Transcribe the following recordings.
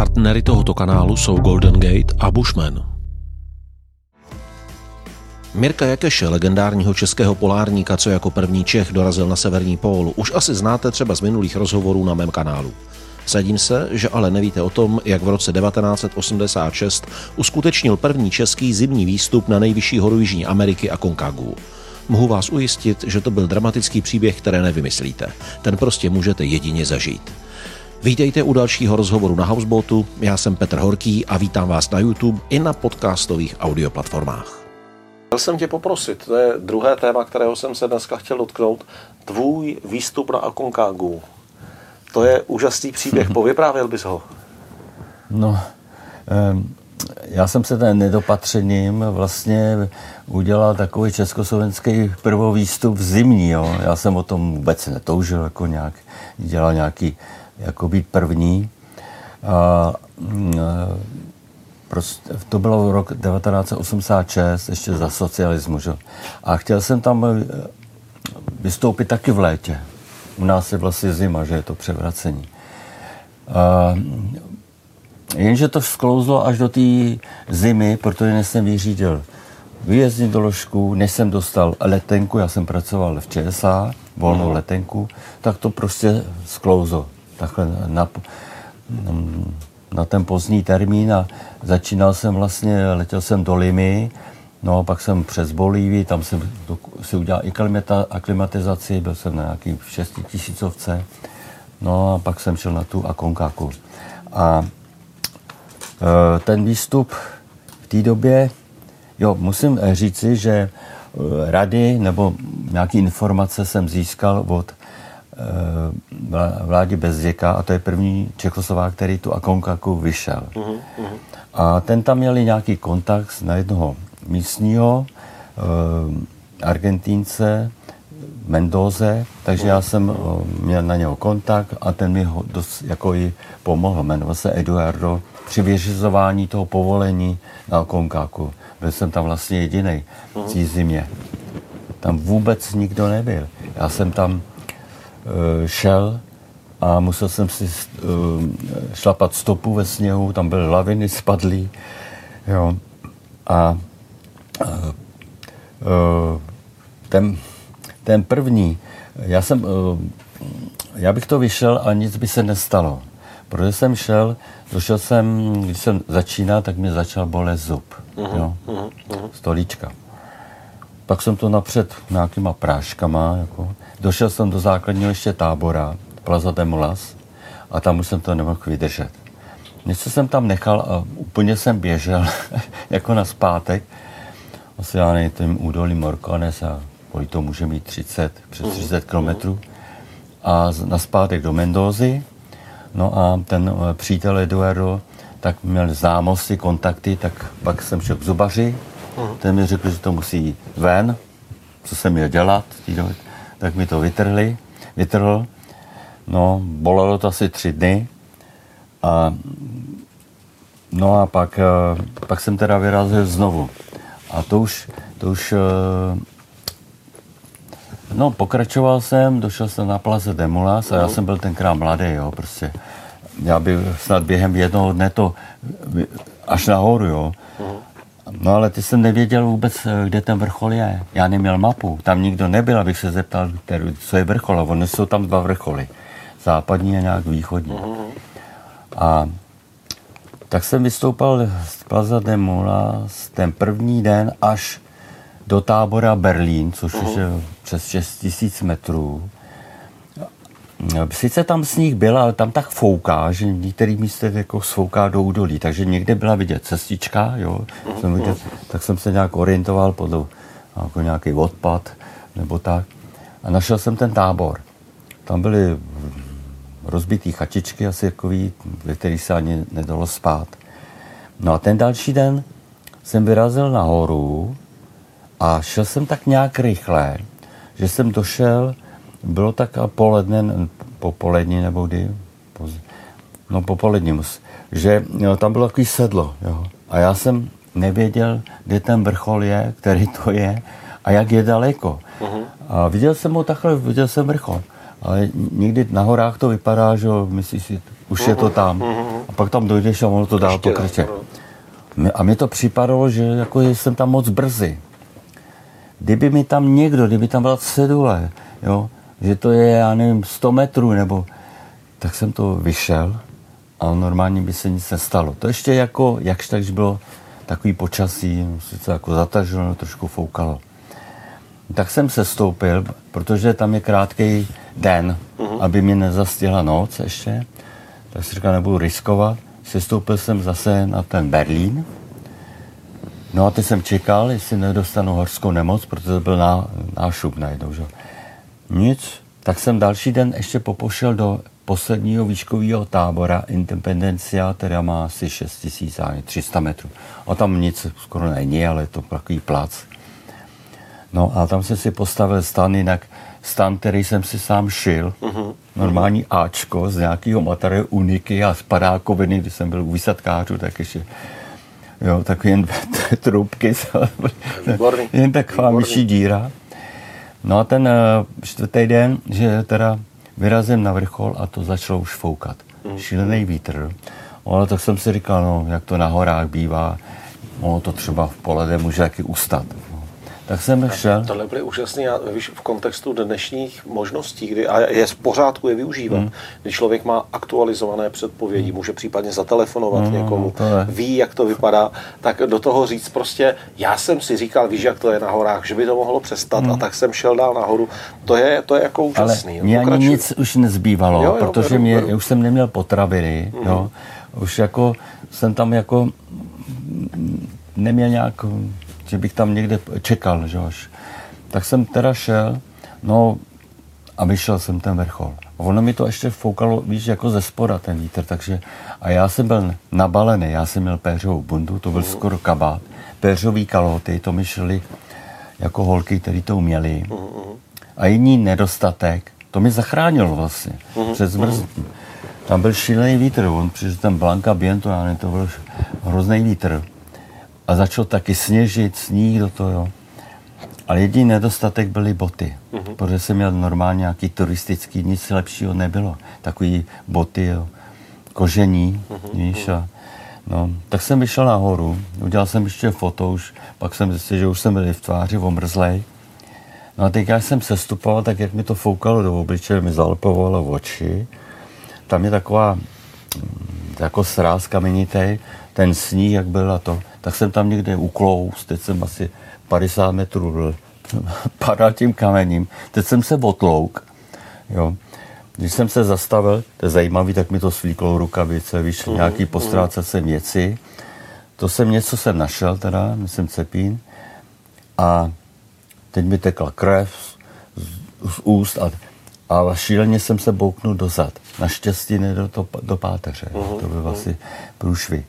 Partnery tohoto kanálu jsou Golden Gate a Bushman. Mirka Jakeše, legendárního českého polárníka, co jako první Čech dorazil na severní pól, už asi znáte třeba z minulých rozhovorů na mém kanálu. Sadím se, že ale nevíte o tom, jak v roce 1986 uskutečnil první český zimní výstup na nejvyšší horu Jižní Ameriky a Konkagu. Mohu vás ujistit, že to byl dramatický příběh, které nevymyslíte. Ten prostě můžete jedině zažít. Vítejte u dalšího rozhovoru na Houseboatu, já jsem Petr Horký a vítám vás na YouTube i na podcastových audioplatformách. Chtěl jsem tě poprosit, to je druhé téma, kterého jsem se dneska chtěl dotknout, tvůj výstup na Akonkágu. To je úžasný příběh, povyprávěl bys ho? No, já jsem se ten nedopatřením vlastně udělal takový československý prvovýstup zimní. Jo. Já jsem o tom vůbec netoužil, jako nějak, dělal nějaký, jako být první. A, mm, prostě, to bylo rok 1986, ještě za socialismu. Že? A chtěl jsem tam e, vystoupit taky v létě. U nás je vlastně zima, že je to převracení. A, jenže to sklouzlo až do té zimy, protože jsem vyřídil výjezdní doložku, než jsem dostal letenku, já jsem pracoval v ČSA, volnou mm. letenku, tak to prostě sklouzlo. Takhle na, na ten pozdní termín a začínal jsem vlastně, letěl jsem do Limy, no a pak jsem přes Bolívii, tam jsem si udělal i aklimatizaci, byl jsem na nějaký šestitisícovce, no a pak jsem šel na tu Akonkaku. A e, ten výstup v té době Jo, musím říci, že eh, rady nebo nějaké informace jsem získal od eh, vlády Bezděka a to je první Čechoslovák, který tu Akonkaku vyšel. Uh-huh. A ten tam měl nějaký kontakt na jednoho místního Argentínce, Mendoze, takže já jsem měl na něho kontakt a ten mi ho dost jako i pomohl. Jmenoval se Eduardo při vyřizování toho povolení na Konkaku. Byl jsem tam vlastně jediný v té zimě. Tam vůbec nikdo nebyl. Já jsem tam uh, šel a musel jsem si uh, šlapat stopu ve sněhu, tam byly laviny spadlý. Jo. A uh, ten, ten první, já jsem, já bych to vyšel a nic by se nestalo. Protože jsem šel, došel jsem, když jsem začínal, tak mě začal bolet zub. Uh-huh, jo? Uh-huh. Stolíčka. Pak jsem to napřed nějakýma práškama. Jako. Došel jsem do základního ještě tábora, Plaza de Molas, a tam už jsem to nemohl vydržet. Něco jsem tam nechal a úplně jsem běžel, jako na zpátek. Asi já nevím, tím údolí Morcones a kolik to může mít 30, přes 30 kilometrů. A na zpátek do Mendozy, No a ten eh, přítel Eduardo tak měl známosti, kontakty, tak pak jsem šel k zubaři, uh-huh. ten mi řekl, že to musí jít ven, co jsem měl dělat, tak mi to vytrhli, vytrhl. No, bolelo to asi tři dny. A, no a pak, eh, pak jsem teda vyrazil znovu. A to už, to už eh, No, pokračoval jsem, došel jsem na Plaze Demulas a já jsem byl tenkrát mladý, jo, prostě. Já bych snad během jednoho dne to až nahoru, jo. No ale ty jsem nevěděl vůbec, kde ten vrchol je. Já neměl mapu, tam nikdo nebyl, abych se zeptal, co je vrchol. A oni jsou tam dva vrcholy. Západní a nějak východní. A tak jsem vystoupal z Plaza de Mulas ten první den až do tábora Berlín, což uh-huh. je přes 6 tisíc metrů. Sice tam sníh byl, ale tam tak fouká, že některý místě jako sfouká do údolí, takže někde byla vidět cestička, jo, jsem vidět, tak jsem se nějak orientoval podle jako nějaký odpad nebo tak. A našel jsem ten tábor. Tam byly rozbitý chatičky asi takový, ve kterých se ani nedalo spát. No a ten další den jsem vyrazil nahoru a šel jsem tak nějak rychle, že jsem došel, bylo tak poledne, popolední nebo kdy, no popolední, že jo, tam bylo takový sedlo. Jo. A já jsem nevěděl, kde ten vrchol je, který to je a jak je daleko. Uh-huh. A viděl jsem ho takhle, viděl jsem vrchol. Ale někdy na horách to vypadá, že myslíš si, už uh-huh. je to tam. Uh-huh. a pak tam dojdeš a ono to dál pokračuje. A mi to připadalo, že jako jsem tam moc brzy. Kdyby mi tam někdo, kdyby tam byla cedule, jo, že to je, já nevím, 100 metrů, nebo tak jsem to vyšel a normálně by se nic nestalo. To ještě jako, jakž takž bylo takový počasí, sice jako zatažilo, trošku foukalo. Tak jsem se stoupil, protože tam je krátký den, uh-huh. aby mě nezastihla noc ještě. Tak si říkal, nebudu riskovat. Sestoupil jsem zase na ten Berlín. No a teď jsem čekal, jestli nedostanu horskou nemoc, protože to byl ná, nášup najednou. Že? Nic. Tak jsem další den ještě popošel do posledního výškového tábora Independencia, která má asi 6300 metrů. A tam nic skoro není, ale je to takový plac. No a tam jsem si postavil stan, jinak stan, který jsem si sám šil, uh-huh. normální Ačko z nějakého materiálu uniky a z padákoviny, když jsem byl u výsadkářů, tak ještě jo, takový jen trubky, jen taková myší díra. No a ten uh, čtvrtý den, že teda vyrazím na vrchol a to začalo už foukat. Mm. Šílený vítr. Ale tak jsem si říkal, no, jak to na horách bývá, ono to třeba v polede může taky ustat tak jsem šel. Tohle byly úžasný, víš, v kontextu dnešních možností, kdy a je v pořádku je využívat. Hmm. Když člověk má aktualizované předpovědi, hmm. může případně zatelefonovat hmm, někomu, ví, jak to vypadá, tak do toho říct prostě, já jsem si říkal, víš, jak to je na horách, že by to mohlo přestat hmm. a tak jsem šel dál nahoru. To je, to je jako úžasný. Ale mě ani nic už nezbývalo, jo, jo, protože beru, mě, beru. už jsem neměl potraviny, hmm. jo. Už jako jsem tam jako neměl nějak že bych tam někde čekal, že až. Tak jsem teda šel, no a vyšel jsem ten vrchol. A ono mi to ještě foukalo, víš, jako ze spora ten vítr, takže a já jsem byl nabalený, já jsem měl péřovou bundu, to byl skoro kabát, péřový kaloty, to mi šly jako holky, které to uměli. A jiný nedostatek, to mi zachránilo vlastně před zmrznutím. Tam byl šílený vítr, on přišel ten Blanka ne, to byl hrozný vítr a začal taky sněžit, sníh do toho. Jo. Ale jediný nedostatek byly boty, mm-hmm. protože jsem měl normálně nějaký turistický, nic lepšího nebylo. Takový boty, jo, kožení, mm-hmm. víš, a, no, tak jsem vyšel nahoru, udělal jsem ještě foto už, pak jsem zjistil, že už jsem byl v tváři omrzlej. No a teď já jsem sestupoval, tak jak mi to foukalo do obličeje, mi zalpovalo v oči. Tam je taková mm, jako sráz kamenitej, ten sníh, jak byl a to tak jsem tam někde uklous, teď jsem asi 50 metrů byl, padal tím kamením, teď jsem se otlouk, jo. Když jsem se zastavil, to je zajímavý, tak mi to svlíklo rukavice, víš, mm, nějaký postrácet se věci. To jsem něco jsem našel teda, myslím cepín. A teď mi tekla krev z, z úst a, a šíleně jsem se bouknul dozad. Naštěstí ne do, to, do páteře. Mm, to byl asi průšvih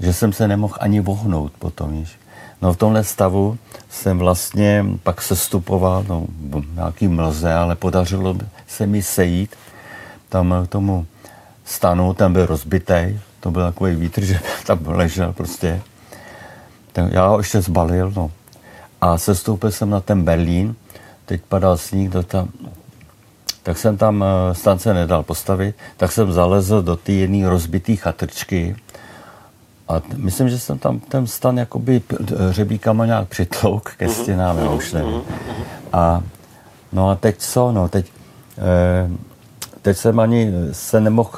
že jsem se nemohl ani vohnout potom, víš. No v tomhle stavu jsem vlastně pak sestupoval, no nějaký mlze, ale podařilo se mi sejít tam k tomu stanu, ten byl rozbitý, to byl takový vítr, že tam ležel prostě. Tak já ho ještě zbalil, no. A sestoupil jsem na ten Berlín, teď padal sníh, do tam, tak jsem tam eh, stance nedal postavit, tak jsem zalezl do té jedné rozbité chatrčky, a t- myslím, že jsem tam ten stan jakoby řebíkama nějak přitlouk ke mhm. stěnám, mm-hmm. už nevím. A no a teď co, no teď, eh, teď jsem ani se nemohl,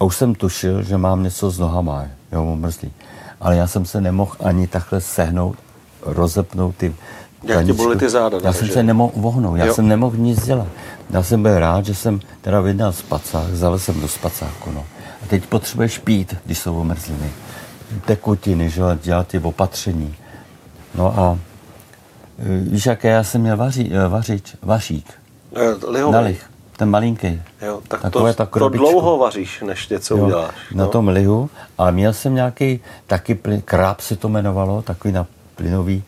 a už jsem tušil, že mám něco s nohama, jo, mrzlý. Ale já jsem se nemohl ani takhle sehnout, rozepnout ty jak ti byly ty záda? Já jsem že? se nemohl vohnout, já jo. jsem nemohl nic dělat. Já jsem byl rád, že jsem teda vydal spacák, vzal jsem do spacáku, no. A teď potřebuješ pít, když jsou omrzliny tekutiny, že dělat ty opatření. No a e, víš, jaké já jsem měl vaří, e, vařič, vašík. E, lihový. Na lih, ten malinký. Jo, tak Takové to, to dlouho vaříš, než něco jo, uděláš. No. Na tom lihu, ale měl jsem nějaký taky plyn, kráp se to jmenovalo, takový na plynový,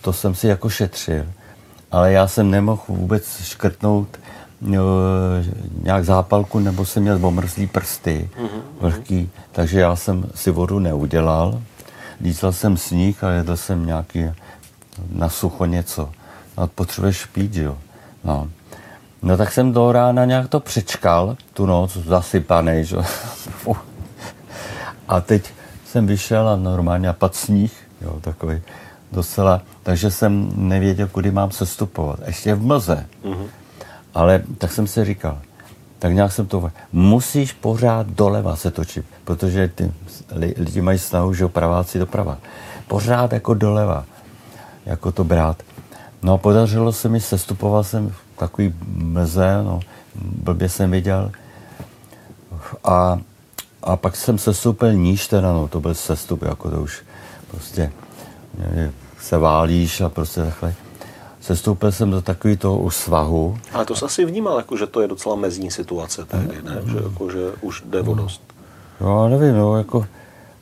to jsem si jako šetřil. Ale já jsem nemohl vůbec škrtnout nějak zápalku, nebo jsem měl omrzlý prsty, mm-hmm. vlhký, takže já jsem si vodu neudělal. Lízal jsem sníh a jedl jsem nějaký na sucho něco. No, potřebuješ pít, jo. No. no tak jsem do rána nějak to přečkal, tu noc zasypaný, že? A teď jsem vyšel a normálně a pad sníh, jo, takový docela, takže jsem nevěděl, kudy mám sestupovat. Ještě v mlze. Mm-hmm. Ale tak jsem si říkal, tak nějak jsem to... Musíš pořád doleva se točit, protože ty lidi mají snahu, že praváci doprava. Pořád jako doleva, jako to brát. No a podařilo se mi, sestupoval jsem v takový meze, no, blbě jsem viděl. A, a pak jsem sestupil níž teda, no, to byl sestup, jako to už prostě se válíš a prostě takhle. Sestoupil jsem do takového toho už svahu. Ale to jsi asi vnímal, jako, že to je docela mezní situace tady, ne? Že, jako, že už jde o dost. No, nevím, no, jako,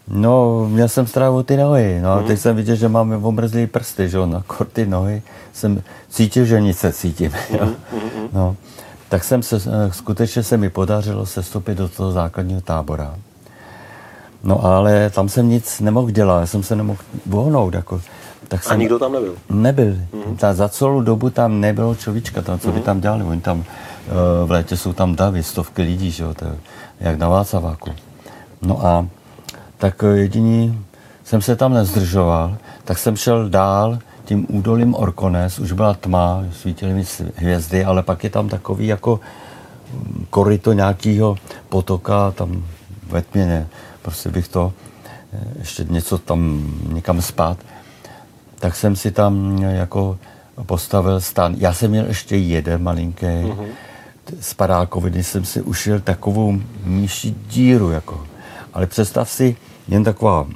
no, měl jsem strávu ty nohy, no, mm. teď jsem viděl, že mám omrzlý prsty, že jo, na ty nohy jsem cítil, že nic se cítím, jo. Mm, no, tak jsem se, eh, skutečně se mi podařilo sestoupit do toho základního tábora. No ale tam jsem nic nemohl dělat, já jsem se nemohl vohnout, jako, tak jsem, A nikdo tam nebyl? Nebyl. Mm-hmm. Ta, za celou dobu tam nebylo človíčka, tam, co mm-hmm. by mhm. tam dělali. Oni tam, uh, v létě jsou tam davy, stovky lidí, že jo, to je, jak na Václaváku. No a tak eh, jediný jsem se tam nezdržoval, tak jsem šel dál tím údolím Orkones, už byla tma, svítily mi hvězdy, ale pak je tam takový jako mm, koryto nějakého potoka, tam ve tmě, prostě bych to eh, ještě něco tam někam spát tak jsem si tam jako postavil stan. Já jsem měl ještě jeden malinký mm-hmm. spadákový, kdy jsem si ušil takovou míší díru. Jako. Ale představ si, jen taková,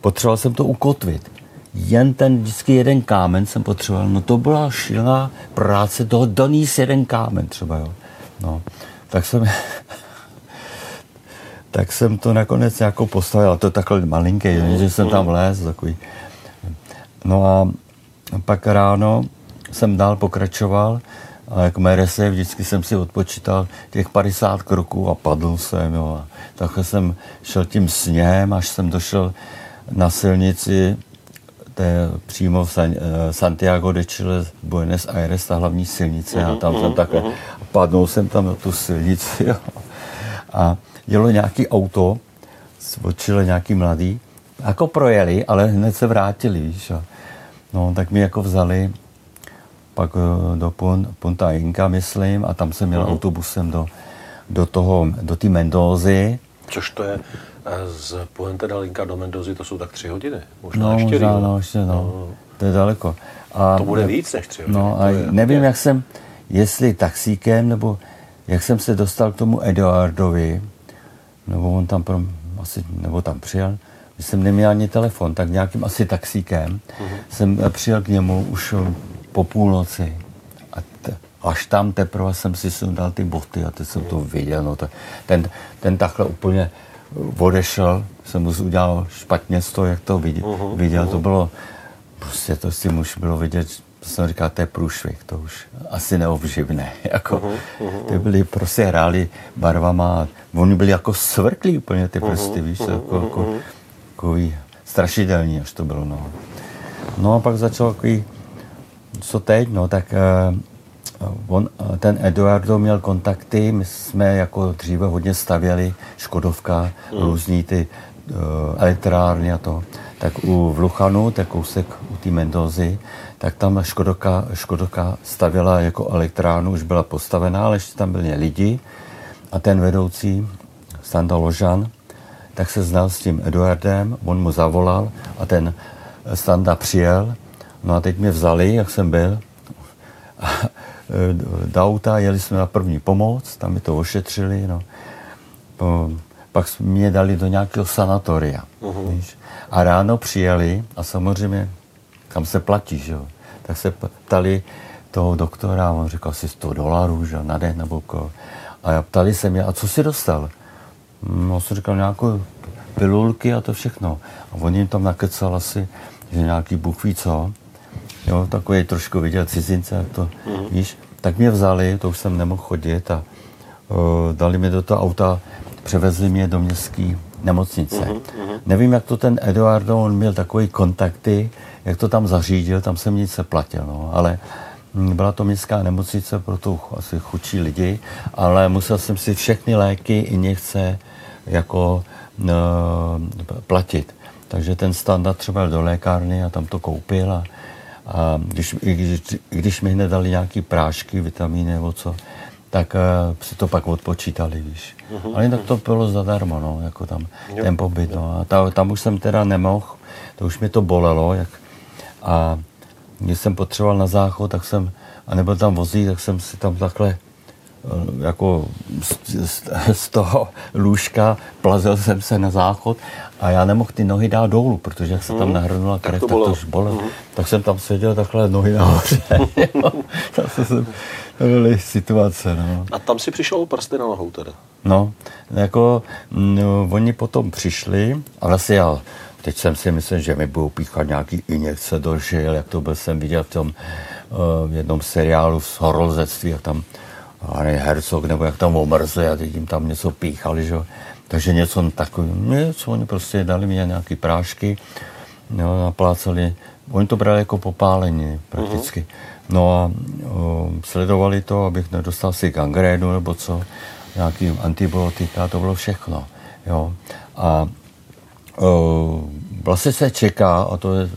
potřeboval jsem to ukotvit. Jen ten vždycky jeden kámen jsem potřeboval. No to byla šilná práce toho donís jeden kámen třeba, jo. No, tak jsem, tak jsem to nakonec jako postavil, to je takhle malinký, že jsem tam vléz, takový No a pak ráno jsem dál pokračoval a jak merese, vždycky jsem si odpočítal těch 50 kroků a padl jsem. Jo. A takhle jsem šel tím sněhem, až jsem došel na silnici té přímo v San, eh, Santiago de Chile, Buenos Aires, ta hlavní silnice uh-huh, a tam jsem mhm, takhle, uh-huh. padnul jsem tam na tu silnici jo. a jelo nějaký auto, Chile nějaký mladý, jako projeli, ale hned se vrátili, víš. A No, tak mi jako vzali pak eh, do Punta Inka, myslím, a tam jsem měl uh-huh. autobusem do, do toho, do té Mendózy. Což to je eh, z Puente del Inca do Mendozy, to jsou tak tři hodiny, možná no, ještě možná, no, ještě, no. no. To je daleko. A, to bude víc než tři hodiny. No a je, nevím, je. jak jsem, jestli taxíkem, nebo jak jsem se dostal k tomu Eduardovi, nebo on tam pro, asi, nebo tam přijel, jsem neměl ani telefon, tak nějakým asi taxíkem uh-huh. jsem přijel k němu už eh, po půlnoci. A t- až tam teprve jsem si sundal ty boty a teď jsem to viděl. No to, ten, ten takhle úplně odešel, jsem mu udělal špatně z toho, jak to viděl. Uh-huh. viděl. To bylo, prostě to si muž bylo vidět, to jsem říkal, to je průšvih, to už asi neobživné. jako, uh-huh, uh-huh. Ty byli, prostě hráli barvama, oni byli jako svrklí úplně ty prsty, uh-huh, víš, uh-huh, jako, uh-huh. Takový strašidelný, až to bylo. No, no a pak začal takový, co teď, no, tak uh, on, eh, ten Eduardo měl kontakty, my jsme jako dříve hodně stavěli Škodovka, mm. různý ty uh, elektrárny a to. Tak u Vluchanu, tak kousek u té Mendozy, tak tam Škodoka, Škodoka stavěla jako elektrárnu, už byla postavená, ale ještě tam byli lidi a ten vedoucí, Standa Ložan, tak se znal s tím Eduardem, on mu zavolal a ten Standa přijel. No a teď mě vzali, jak jsem byl, do auta, jeli jsme na první pomoc, tam mi to ošetřili, no. Pak mě dali do nějakého sanatoria. Uh-huh. Víš? A ráno přijeli a samozřejmě, kam se platí, že jo? Tak se ptali toho doktora, on říkal asi 100 dolarů, že na den nebo ko. A ptali se mě, a co si dostal? No, jsem říkal nějakou pilulky a to všechno. A on jim tam nakecal asi, že nějaký bůh ví co. Jo, takový trošku viděl cizince, jak to, mm-hmm. víš. Tak mě vzali, to už jsem nemohl chodit a uh, dali mi do toho auta, převezli mě do městské nemocnice. Mm-hmm. Nevím, jak to ten Eduardo, on měl takový kontakty, jak to tam zařídil, tam jsem nic platil, no, ale hm, byla to městská nemocnice pro tu asi chudší lidi, ale musel jsem si všechny léky, injekce, jako no, platit. Takže ten standard třeba do lékárny a tam to koupil a, a když, když, když mi hned dali nějaký prášky, vitamíny nebo co, tak uh, si to pak odpočítali, víš. Uh-huh. Ale jinak to bylo zadarmo, no, jako tam jo. ten pobyt, no. A ta, tam už jsem teda nemohl, to už mi to bolelo, jak, a když jsem potřeboval na záchod, tak jsem, a nebyl tam vozík, tak jsem si tam takhle Eh, jako z, z, z toho lůžka, plazil jsem se na záchod a já nemohl ty nohy dát dolů, protože jak se tam mhm. nahrnula krev, tak to, tak to už bolelo. Mm. Tak jsem tam seděl takhle nohy nahoře. jsem, to byly situace. No. A tam si přišel o prsty na nohou teda? No, jako no, oni potom přišli a vlastně já Teď jsem si myslel, že mi budou píchat nějaký injekce do žil, jak to byl jsem viděl v tom uh, jednom seriálu z horolezectví, jak tam Harry Herzog, nebo jak tam omrzli a teď jim tam něco píchali, že? Takže něco takového, něco, oni prostě dali mi nějaké prášky, jo, naplácali, oni to brali jako popálení prakticky. Uh-huh. No a o, sledovali to, abych nedostal si gangrénu nebo co, nějaký antibiotika, to bylo všechno. Jo. A o, vlastně se čeká, a to je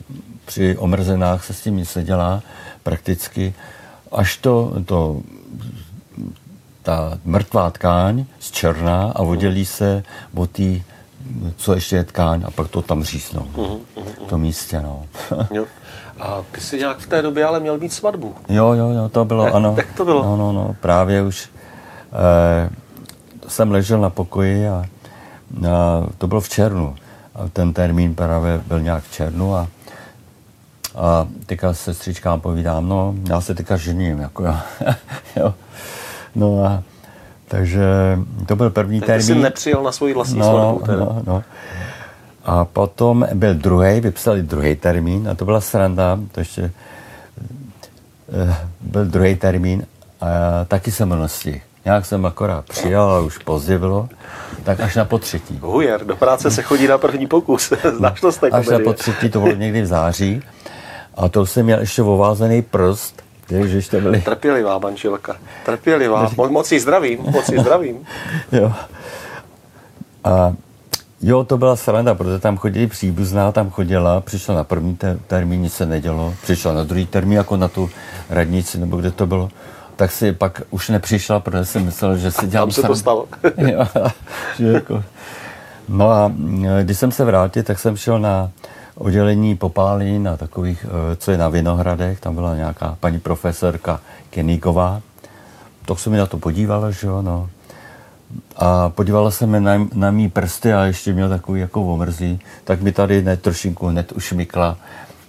při omrzenách se s tím nic nedělá prakticky, až to, to ta mrtvá tkáň z černá a oddělí se od té, co ještě je tkáň a pak to tam řísnou. Uh-huh, uh-huh. To místě, no. jo. A ty jsi nějak v té době ale měl mít svatbu. Jo, jo, jo, to bylo, jak, ano. Jak to bylo? No, no, no, právě už eh, jsem ležel na pokoji a, a to bylo v červnu. A ten termín právě byl nějak v červnu a a teďka sestřičkám povídám, no, já se teďka žením, jako jo. jo. No a takže to byl první tak termín. jsi nepřijel na svůj vlastní no, svatbu teda. No, no. A potom byl druhý, vypsali druhý termín a to byla sranda, to ještě uh, byl druhý termín a taky jsem ho nestihl. Nějak jsem akorát přijal, ale už pozdě bylo, tak až na potřetí. Hujer, do práce se chodí na první pokus. Znáš to z Až na potřetí, to bylo někdy v září. A to jsem měl ještě ovázaný prst Ježiš, to byli... Trpělivá manželka. Trpělivá. Mo- moc jí zdravím. Moc jí zdravím. jo. A jo, to byla sranda, protože tam chodili příbuzná, tam chodila, přišla na první te- termín, nic se nedělo, přišla na druhý termín, jako na tu radnici, nebo kde to bylo, tak si pak už nepřišla, protože jsem myslel, že si dělám Tam se srandu. to stalo. jo, jako... No a když jsem se vrátil, tak jsem šel na oddělení popálin a takových, eh, co je na Vinohradech, tam byla nějaká paní profesorka Keníková, tak se mi na to podívala, že jo, no. A podívala se mi na, na mý prsty a ještě měl takový jako omrzí, tak mi tady hned trošinku hned ušmykla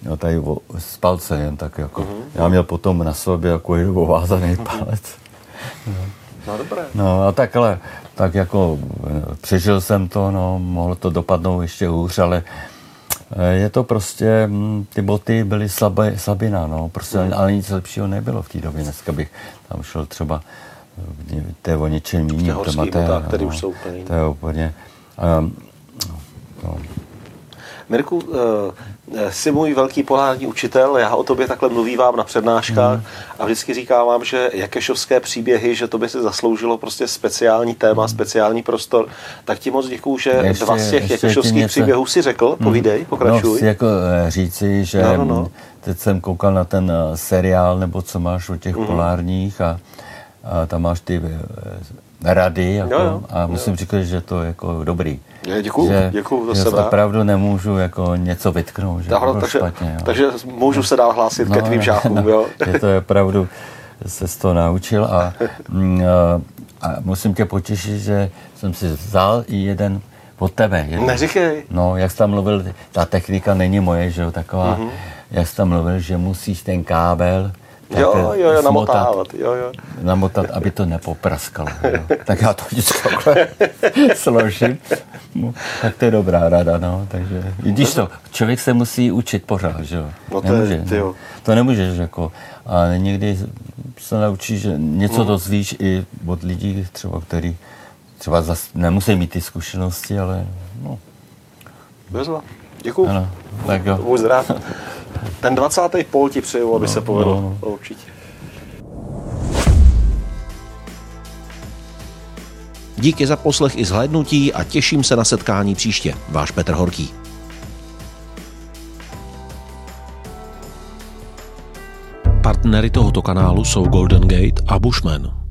no, tady o, z palce jen tak jako. Mm-hmm. Já měl potom na sobě jako ovázaný palec. No. No dobré. No a tak ale, tak jako eh, přežil jsem to, no, mohlo to dopadnout ještě hůř, ale je to prostě, hm, ty boty byly slabé, slabina, no, prostě, mm. ale nic lepšího nebylo v té době. Dneska bych tam šel třeba, eh, to je o něčem jiným tématem. které no, už jsou úplně To je úplně, um, no. Mirku, jsi můj velký polární učitel, já o tobě takhle mluvím na přednáškách mm. a vždycky říkám vám, že jakešovské příběhy, že to by si zasloužilo prostě speciální téma, mm. speciální prostor, tak ti moc děkuju, že ještě, dva z těch jakešovských něco... příběhů si řekl, mm. povídej, pokračuj. No, chci jako eh, říci, že no, no, no. teď jsem koukal na ten eh, seriál, nebo co máš o těch mm. polárních a, a tam máš ty rady jako, jo, jo, a musím jo. říkat, že to je jako dobrý. Děkuju, že, děkuju, to že se opravdu nemůžu jako něco vytknout, že Dál, takže, špatně, jo. takže můžu se dál hlásit no, ke tvým žákům, no, jo. Je to opravdu, se z toho naučil a, mm, a, a musím tě potěšit, že jsem si vzal i jeden od tebe. Jeden. Neříkej. No, jak jsi tam mluvil, ta technika není moje, že jo, taková, mm-hmm. jak jsi tam mluvil, že musíš ten kábel jo, jo, jo, namotávat, jo, jo. Namotat, aby to nepopraskalo. Jo. Tak já to vždycky složím. No, tak to je dobrá rada, no. Takže, když to, člověk se musí učit pořád, že jo. No to Nemůže, je, no. To nemůžeš, jako. A někdy se naučíš, že něco mm. dozvíš i od lidí, třeba, který třeba zas nemusí mít ty zkušenosti, ale no. Bezva. Děkuju. Ano, tak jo. Buď zdrav. Ten 20. pol ti přeju, aby no, se povedl. No, no. Určitě. Díky za poslech i zhlédnutí a těším se na setkání příště. Váš Petr Horký. Partnery tohoto kanálu jsou Golden Gate a Bushman.